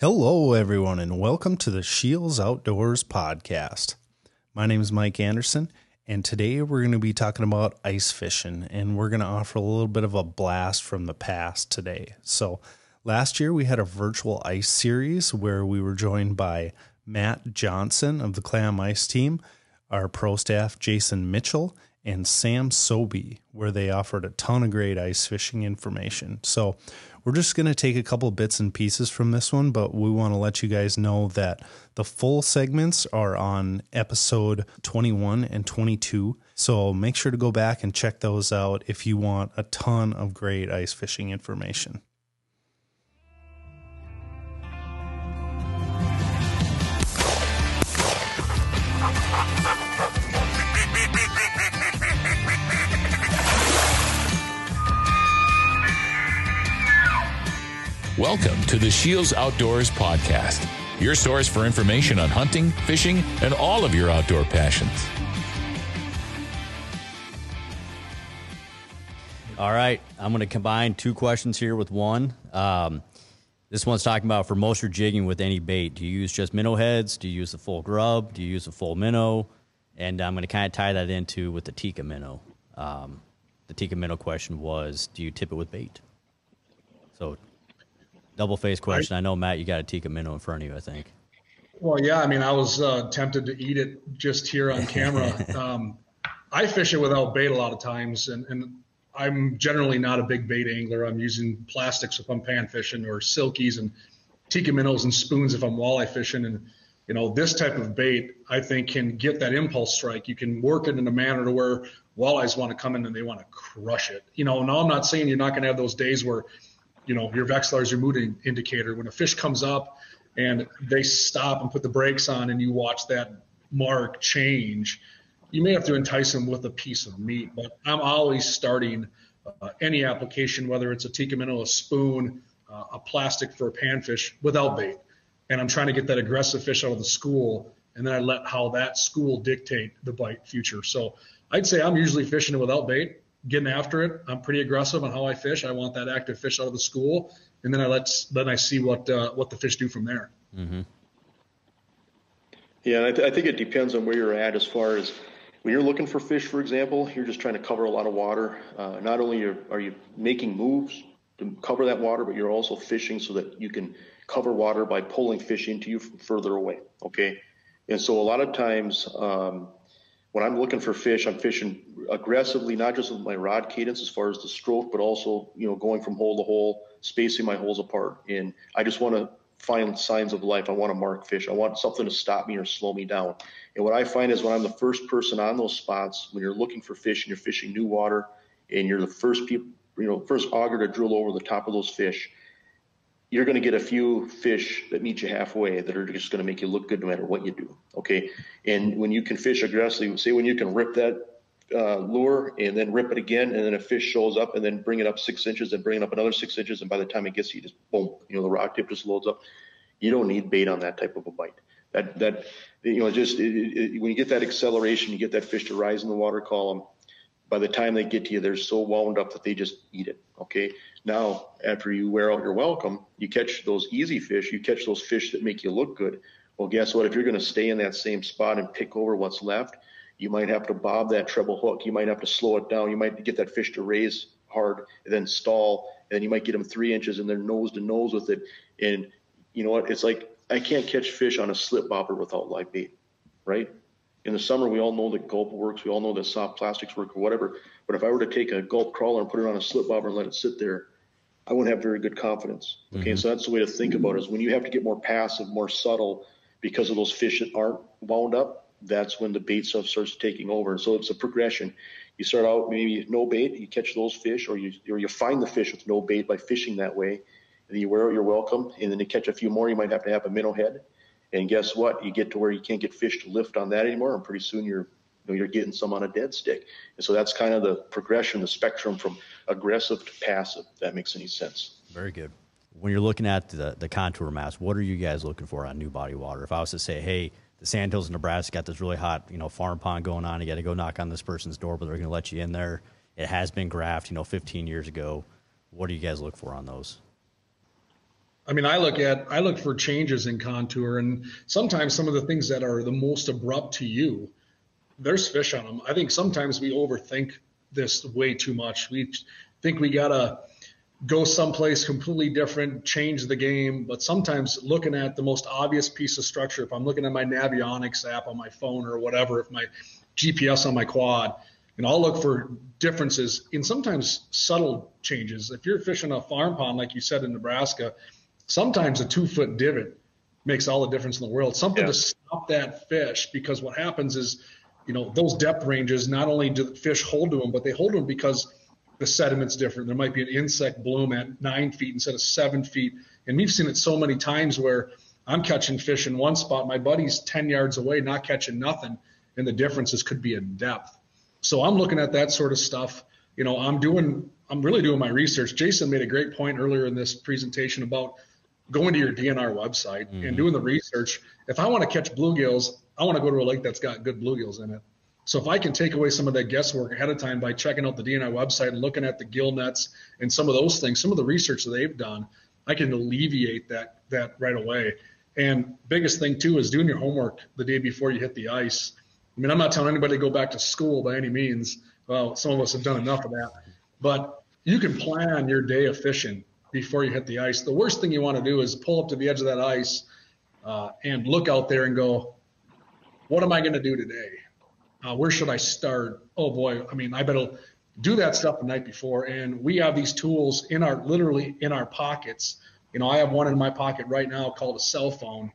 Hello, everyone, and welcome to the Scheels Outdoors podcast. My name is Mike Anderson, and today we're going to be talking about ice fishing, and we're going to offer a little bit of a blast from the past today. So, last year we had a virtual ice series where we were joined by Matt Johnson of the Clam Ice team, our pro staff Jason Mitchell, and Sam Sobey, where they offered a ton of great ice fishing information. So, we're just going to take a couple bits and pieces from this one, but we want to let you guys know that the full segments are on episode 21 and 22. So make sure to go back and check those out if you want a ton of great ice fishing information. Welcome to the Scheels Outdoors Podcast, your source for information on hunting, fishing, and all of your outdoor passions. All right, I'm going to combine two questions here with one. Um, this one's talking about for most jigging with any bait. Do you use just minnow heads? Do you use the full grub? Do you use the full minnow? And I'm going to kind of tie that into with the Tikka minnow. Um, the Tikka minnow question was, do you tip it with bait? So double face question. I, I know Matt, you got a tikka minnow in front of you. I think. Well, yeah. I mean, I was uh, tempted to eat it just here on camera. um, I fish it without bait a lot of times, and, and I'm generally not a big bait angler. I'm using plastics if I'm pan fishing or silkies and tikka minnows and spoons if I'm walleye fishing. And you know, this type of bait I think can get that impulse strike. You can work it in a manner to where walleyes want to come in and they want to crush it. You know, now I'm not saying you're not going to have those days where you know, your Vexilar is your mood indicator. When a fish comes up and they stop and put the brakes on and you watch that mark change, you may have to entice them with a piece of meat. But I'm always starting uh, any application, whether it's a tikka minnow, a spoon, uh, a plastic for a panfish, without bait. And I'm trying to get that aggressive fish out of the school, and then I let how that school dictate the bite future. So I'd say I'm usually fishing it without bait getting after it. I'm pretty aggressive on how I fish. I want that active fish out of the school, and then I let then I see what uh, what the fish do from there. Mm-hmm. Yeah, I, th- I, think it depends on where you're at as far as when you're looking for fish, for example. You're just trying to cover a lot of water. Uh, not only are, are you making moves to cover that water, but you're also fishing so that you can cover water by pulling fish into you from further away. Okay, and so a lot of times. Um, when I'm looking for fish, I'm fishing aggressively, not just with my rod cadence as far as the stroke, but also, you know, going from hole to hole, spacing my holes apart. And I just want to find signs of life. I want to mark fish. I want something to stop me or slow me down. And what I find is when I'm the first person on those spots, when you're looking for fish and you're fishing new water and you're the first people, you know, first auger to drill over the top of those fish, you're going to get a few fish that meet you halfway that are just going to make you look good no matter what you do. Okay. And when you can fish aggressively, say when you can rip that uh, lure and then rip it again, and then a fish shows up and then bring it up six inches and bring it up another six inches. And by the time it gets you, just boom, you know, the rod tip just loads up. You don't need bait on that type of a bite. That, that, you know, just it, it, when you get that acceleration, you get that fish to rise in the water column. By the time they get to you, they're so wound up that they just eat it. Okay. Now, after you wear out your welcome, you catch those easy fish, you catch those fish that make you look good. Well, guess what? If you're going to stay in that same spot and pick over what's left, you might have to bob that treble hook. You might have to slow it down. You might get that fish to raise hard and then stall. And then you might get them three inches and they're nose to nose with it. And you know what? It's like I can't catch fish on a slip bobber without live bait, right? In the summer, we all know that gulp works. We all know that soft plastics work or whatever. But if I were to take a gulp crawler and put it on a slip bobber and let it sit there, I wouldn't have very good confidence. Okay, mm-hmm. so that's the way to think about it. Is when you have to get more passive, more subtle, because of those fish that aren't wound up. That's when the bait stuff starts taking over. So it's a progression. You start out maybe no bait, you catch those fish, or you or you find the fish with no bait by fishing that way. And then you wear out your welcome, and then to catch a few more, you might have to have a minnow head. And guess what? You get to where you can't get fish to lift on that anymore, and pretty soon you're you know, you're getting some on a dead stick. And so that's kind of the progression, the spectrum from aggressive to passive. If that makes any sense. Very good. When you're looking at the, the contour maps, what are you guys looking for on new body water? If I was to say, hey, the Sandhills, Nebraska got this really hot, you know, farm pond going on. You got to go knock on this person's door, but they're going to let you in there. It has been graphed, you know, 15 years ago. What do you guys look for on those? I mean, I look at I look for changes in contour, and sometimes some of the things that are the most abrupt to you, there's fish on them. I think sometimes we overthink this way too much. We think we gotta go someplace completely different, change the game. But sometimes looking at the most obvious piece of structure, if I'm looking at my Navionics app on my phone or whatever, if my GPS on my quad, and I'll look for differences in sometimes subtle changes. If you're fishing a farm pond, like you said in Nebraska, sometimes a two foot divot makes all the difference in the world. Something yeah. to stop that fish because what happens is, you know, those depth ranges, not only do the fish hold to them, but they hold to them because the sediment's different. There might be an insect bloom at nine feet instead of seven feet. And we've seen it so many times where I'm catching fish in one spot, my buddy's 10 yards away, not catching nothing. And the differences could be in depth. So I'm looking at that sort of stuff. You know, I'm doing, I'm really doing my research. Jason made a great point earlier in this presentation about going to your DNR website mm-hmm. and doing the research. If I want to catch bluegills, I want to go to a lake that's got good bluegills in it. So if I can take away some of that guesswork ahead of time by checking out the DNR website and looking at the gill nets and some of those things, some of the research that they've done, I can alleviate that that right away. And biggest thing too is doing your homework the day before you hit the ice. I mean, I'm not telling anybody to go back to school by any means. Well, some of us have done enough of that, but you can plan your day of fishing before you hit the ice. The worst thing you want to do is pull up to the edge of that ice uh, and look out there and go, "What am I going to do today? Uh, where should I start? Oh boy, I mean, I better do that stuff the night before. And we have these tools in our literally in our pockets. You know, I have one in my pocket right now called a cell phone,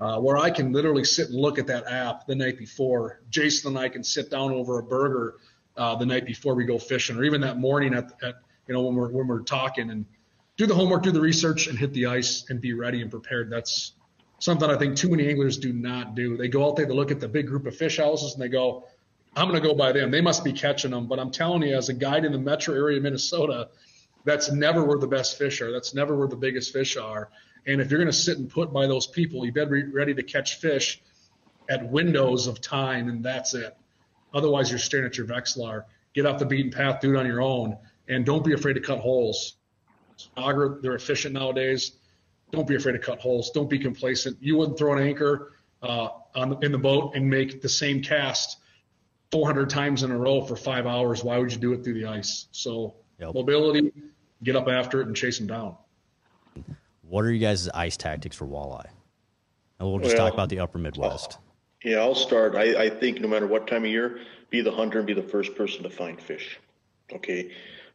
uh, where I can literally sit and look at that app the night before. Jason and I can sit down over a burger uh, the night before we go fishing, or even that morning at, at you know when we're when we're talking and do the homework, do the research, and hit the ice and be ready and prepared. That's something I think too many anglers do not do. They go out there, they look at the big group of fish houses, and they go, I'm going to go by them. They must be catching them. But I'm telling you, as a guide in the metro area of Minnesota, that's never where the best fish are. That's never where the biggest fish are. And if you're going to sit and put by those people, you better be ready to catch fish at windows of time, and that's it. Otherwise, you're staring at your Vexilar. Get off the beaten path, do it on your own, and don't be afraid to cut holes. Auger, they're efficient nowadays. Don't be afraid to cut holes. Don't be complacent. You wouldn't throw an anchor uh, on, in the boat and make the same cast 400 times in a row for five hours. Why would you do it through the ice? So yep. mobility, get up after it and chase them down. What are you guys' ice tactics for walleye? And we'll just well, talk about the upper Midwest. Yeah, I'll start. I, I think no matter what time of year, be the hunter and be the first person to find fish. Okay.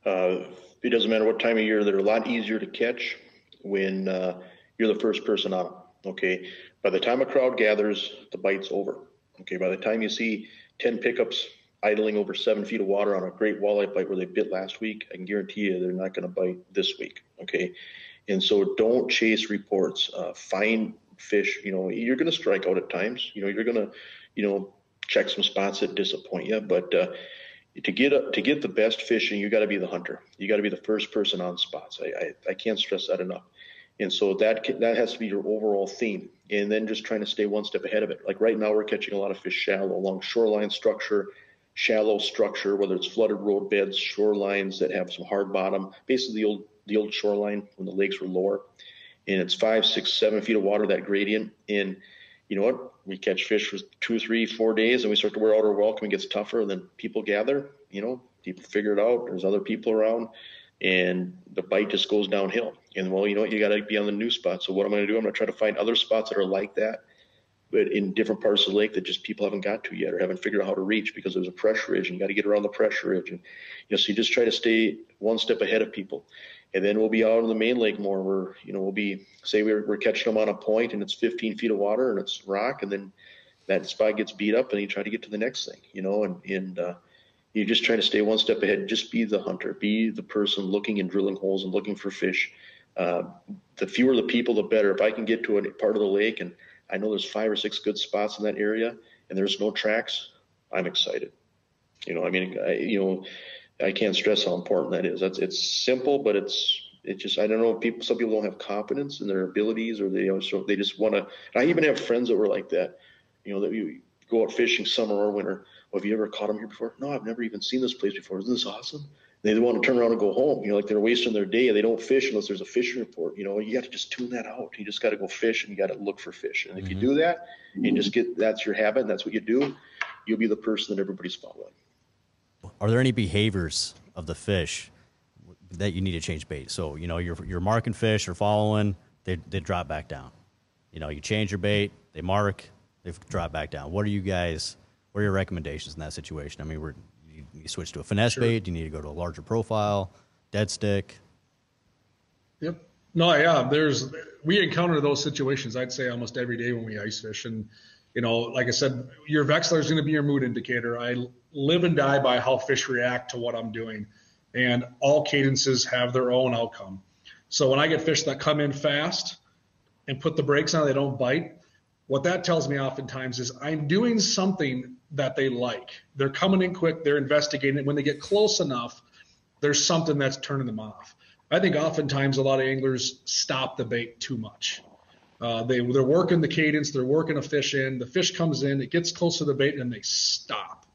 Uh, it doesn't matter what time of year, they're a lot easier to catch when uh, you're the first person on them. Okay. By the time a crowd gathers, the bite's over. Okay. By the time you see 10 pickups idling over seven feet of water on a great walleye bite where they bit last week, I can guarantee you they're not going to bite this week. Okay. And so don't chase reports. Uh, find fish. You know, you're going to strike out at times. You know, you're going to, you know, check some spots that disappoint you. But uh, to get a, to get the best fishing, you got to be the hunter. You got to be the first person on spots. I, I, I can't stress that enough. And so that that has to be your overall theme, and then just trying to stay one step ahead of it. Like right now, we're catching a lot of fish shallow along shoreline structure, shallow structure, whether it's flooded road beds, shorelines that have some hard bottom, basically the old the old shoreline when the lakes were lower, and it's five, six, seven feet of water that gradient. And you know what? We catch fish for two, three, four days, and we start to wear out our welcome. It gets tougher, and then people gather. You know, people figure it out. There's other people around, and the bite just goes downhill. And well, you know what? You got to be on the new spot. So what I'm going to do, I'm going to try to find other spots that are like that, but in different parts of the lake that just people haven't got to yet or haven't figured out how to reach because there's a pressure ridge and you got to get around the pressure ridge. And you know, so you just try to stay one step ahead of people. And then we'll be out on the main lake more. Where you know we'll be say we're, we're catching them on a point and it's 15 feet of water and it's rock, and then that spot gets beat up and you try to get to the next thing. You know, and and uh, you just trying to stay one step ahead. Just be the hunter. Be the person looking and drilling holes and looking for fish. Uh, the fewer the people, the better. If I can get to a part of the lake and I know there's five or six good spots in that area and there's no tracks, I'm excited. You know, I mean, I, you know, I can't stress how important that is. That's it's simple, but it's it just I don't know. People some people don't have confidence in their abilities, or they you know, so they just want to. I even have friends that were like that. You know, that you go out fishing summer or winter. Well, have you ever caught them here before? No, I've never even seen this place before. Isn't this awesome? they want to turn around and go home. You know, like they're wasting their day. They don't fish unless there's a fishing report. You know, you got to just tune that out. You just got to go fish and you got to look for fish. And if mm-hmm. you do that, and just get that's your habit, and that's what you do, you'll be the person that everybody's following. Are there any behaviors of the fish that you need to change bait? So you know, you're you're marking fish or following, they they drop back down. You know, you change your bait, they mark, they drop back down. What are you guys? What are your recommendations in that situation? I mean, we're you switch to a finesse sure. bait? Do you need to go to a larger profile, dead stick? Yep. No, yeah. There's we encounter those situations. I'd say almost every day when we ice fish, and you know, like I said, your Vexilar is going to be your mood indicator. I live and die by how fish react to what I'm doing, and all cadences have their own outcome. So when I get fish that come in fast and put the brakes on, they don't bite. What that tells me oftentimes is I'm doing something that they like. They're coming in quick, they're investigating it. When they get close enough, there's something that's turning them off. I think oftentimes a lot of anglers stop the bait too much. Uh, they they're working the cadence, they're working a fish in. The fish comes in, it gets close to the bait, and they stop.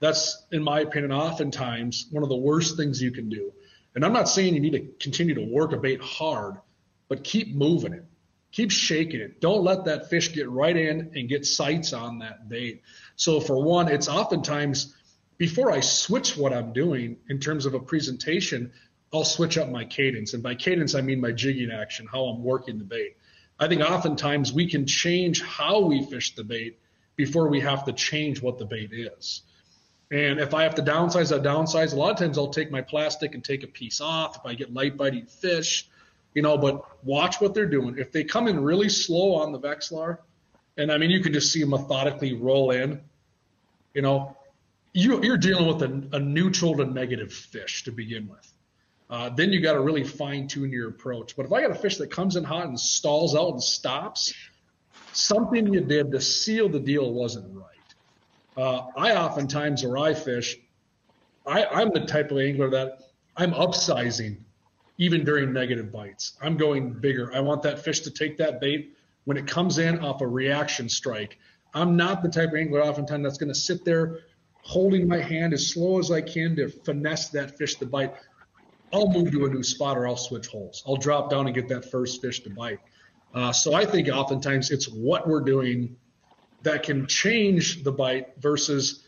That's, in my opinion, oftentimes one of the worst things you can do. And I'm not saying you need to continue to work a bait hard, but keep moving it keep shaking it. Don't let that fish get right in and get sights on that bait. So for one, it's oftentimes before I switch what I'm doing in terms of a presentation, I'll switch up my cadence. And by cadence, I mean my jigging action, how I'm working the bait. I think oftentimes we can change how we fish the bait before we have to change what the bait is. And if I have to downsize, I downsize. A lot of times I'll take my plastic and take a piece off. If I get light biting fish, you know, but watch what they're doing. If they come in really slow on the Vexilar, and I mean, you can just see them methodically roll in, you know, you, are dealing with a, a, neutral to negative fish to begin with. Uh, then you got to really fine tune your approach. But if I got a fish that comes in hot and stalls out and stops, something you did to seal the deal wasn't right. Uh, I oftentimes, where I fish, I, I'm the type of angler that I'm upsizing even during negative bites. I'm going bigger. I want that fish to take that bait when it comes in off a reaction strike. I'm not the type of angler oftentimes that's going to sit there holding my hand as slow as I can to finesse that fish to bite. I'll move to a new spot or I'll switch holes. I'll drop down and get that first fish to bite. Uh, so I think oftentimes it's what we're doing that can change the bite versus,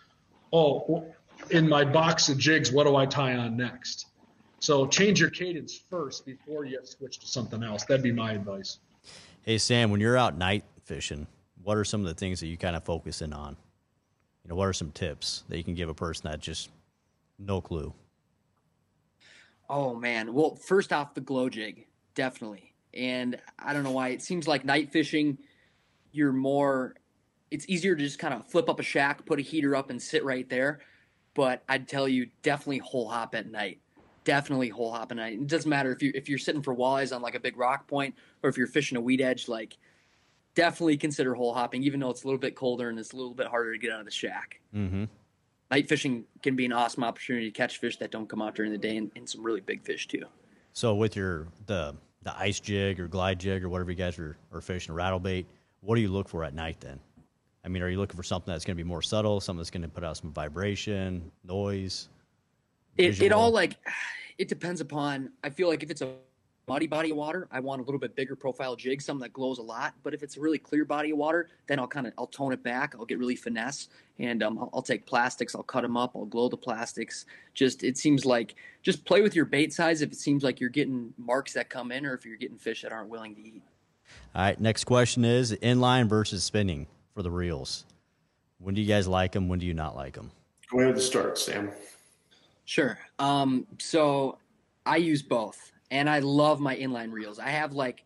oh, in my box of jigs, what do I tie on next? So change your cadence first before you switch to something else. That'd be my advice. Hey Sam, when you're out night fishing, what are some of the things that you kind of focus in on? You know, what are some tips that you can give a person that just no clue? Oh man. Well, first off the glow jig, definitely. And I don't know why it seems like night fishing you're more it's easier to just kind of flip up a shack, put a heater up and sit right there. But I'd tell you definitely hole hop at night definitely hole night. It doesn't matter if you if you're sitting for walleyes on like a big rock point or if you're fishing a weed edge. Like, definitely consider hole hopping, even though it's a little bit colder and it's a little bit harder to get out of the shack. Mm-hmm. Night fishing can be an awesome opportunity to catch fish that don't come out during the day and, and some really big fish too. So with your the the ice jig or glide jig or whatever you guys are, are fishing, rattle bait, what do you look for at night then? I mean, are you looking for something that's going to be more subtle, something that's going to put out some vibration, noise? It, it all like it depends upon. I feel like if it's a muddy body of water, I want a little bit bigger profile jig, something that glows a lot. But if it's a really clear body of water, then I'll kind of I'll tone it back. I'll get really finesse, and um, I'll, I'll, take plastics. I'll cut them up. I'll glow the plastics. Just it seems like just play with your bait size. If it seems like you're getting marks that come in, or if you're getting fish that aren't willing to eat. All right. Next question is inline versus spinning for the reels. When do you guys like them? When do you not like them? Go ahead and start, Sam. Sure. Um, so I use both, and I love my inline reels. I have like,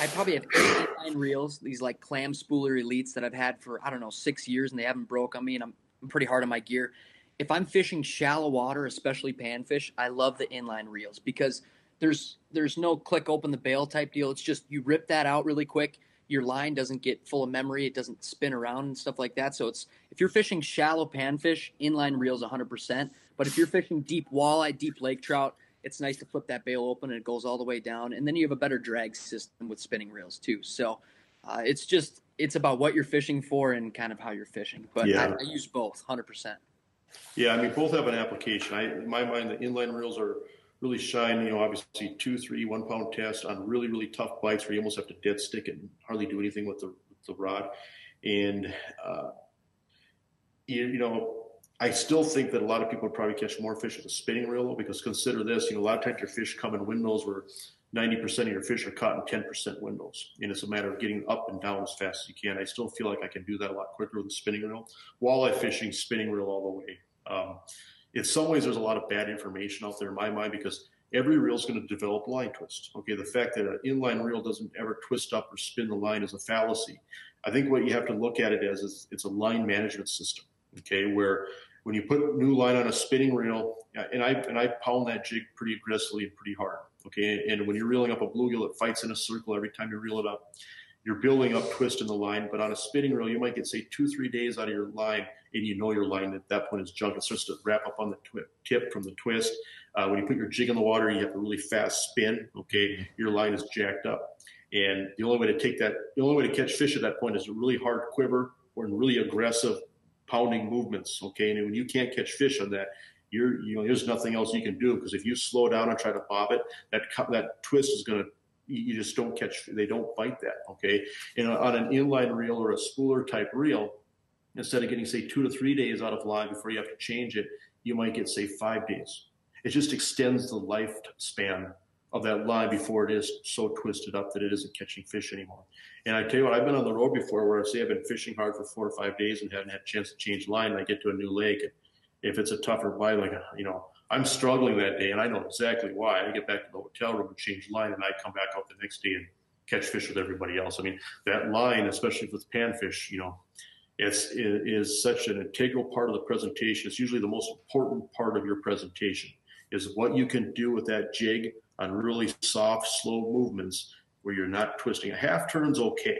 I probably have eight inline reels, these like clam spooler elites that I've had for I don't know six years, and they haven't broke on me, and I'm, I'm pretty hard on my gear. If I'm fishing shallow water, especially panfish, I love the inline reels because there's there's no click open the bail type deal. It's just you rip that out really quick. Your line doesn't get full of memory. It doesn't spin around and stuff like that. So it's if you're fishing shallow panfish, inline reels 100%. But if you're fishing deep walleye, deep lake trout, it's nice to flip that bail open and it goes all the way down. And then you have a better drag system with spinning reels too. So uh, it's just it's about what you're fishing for and kind of how you're fishing. But yeah. I, I use both, hundred percent. Yeah, I mean, both have an application. I, in my mind, the inline reels are really shine, you know, obviously two, three, one pound test on really, really tough bites where you almost have to dead stick it and hardly do anything with the, with the rod. And, uh, you, you, know, I still think that a lot of people would probably catch more fish with a spinning reel because consider this, you know, a lot of times your fish come in windmills where 90% of your fish are caught in 10% windows. And it's a matter of getting up and down as fast as you can. I still feel like I can do that a lot quicker with a spinning reel. Walleye fishing, spinning reel all the way. Um, in some ways, there's a lot of bad information out there in my mind because every reel is going to develop line twist. Okay, the fact that an inline reel doesn't ever twist up or spin the line is a fallacy. I think what you have to look at it as is it's a line management system. Okay, where when you put new line on a spinning reel, and I and I pound that jig pretty aggressively and pretty hard. Okay, and when you're reeling up a bluegill, it fights in a circle every time you reel it up. You're building up twist in the line, but on a spinning reel, you might get say two, three days out of your line, and you know your line at that point is junk. It starts to wrap up on the twi- tip from the twist. Uh, when you put your jig in the water, you have a really fast spin. Okay, your line is jacked up, and the only way to take that, the only way to catch fish at that point is a really hard quiver or a really aggressive pounding movements. Okay, and when you can't catch fish on that, you're you know there's nothing else you can do because if you slow down and try to bob it, that that twist is going to you just don't catch they don't bite that okay and on an inline reel or a spooler type reel instead of getting say two to three days out of line before you have to change it you might get say five days it just extends the lifespan of that line before it is so twisted up that it isn't catching fish anymore and i tell you what i've been on the road before where i say i've been fishing hard for four or five days and haven't had a chance to change line and i get to a new lake and if it's a tougher bite like you know I'm struggling that day, and I know exactly why. I get back to the hotel room and change line, and I come back out the next day and catch fish with everybody else. I mean, that line, especially with panfish, you know, it's it is such an integral part of the presentation. It's usually the most important part of your presentation is what you can do with that jig on really soft, slow movements where you're not twisting. A half turn's okay,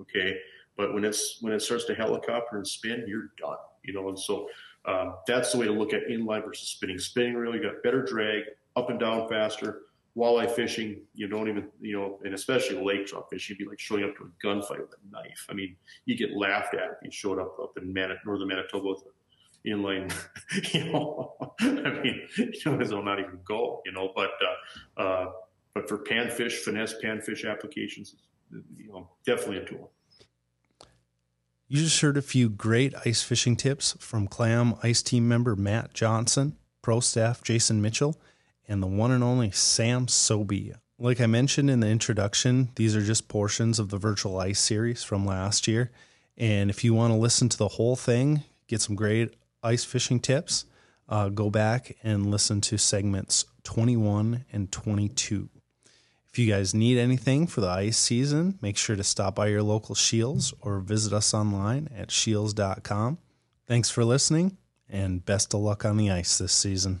okay, but when it's when it starts to helicopter and spin, you're done. You know, and so um, that's the way to look at inline versus spinning. Spinning really got better drag, up and down faster. Walleye fishing, you don't even, you know, and especially lake trout fishing, you'd be like showing up to a gunfight with a knife. I mean, you get laughed at if you showed up up in northern Manitoba with an inline, you know. I mean, you know, will not even go, you know. But uh, uh, but for panfish, finesse panfish applications, you know, definitely a tool. You just heard a few great ice fishing tips from Clam Ice Team member Matt Johnson, pro staff Jason Mitchell, and the one and only Sam Sobey. Like I mentioned in the introduction, these are just portions of the virtual ice series from last year. And if you want to listen to the whole thing, get some great ice fishing tips, uh, go back and listen to segments 21 and 22. If you guys need anything for the ice season, make sure to stop by your local Scheels or visit us online at scheels.com. Thanks for listening and best of luck on the ice this season.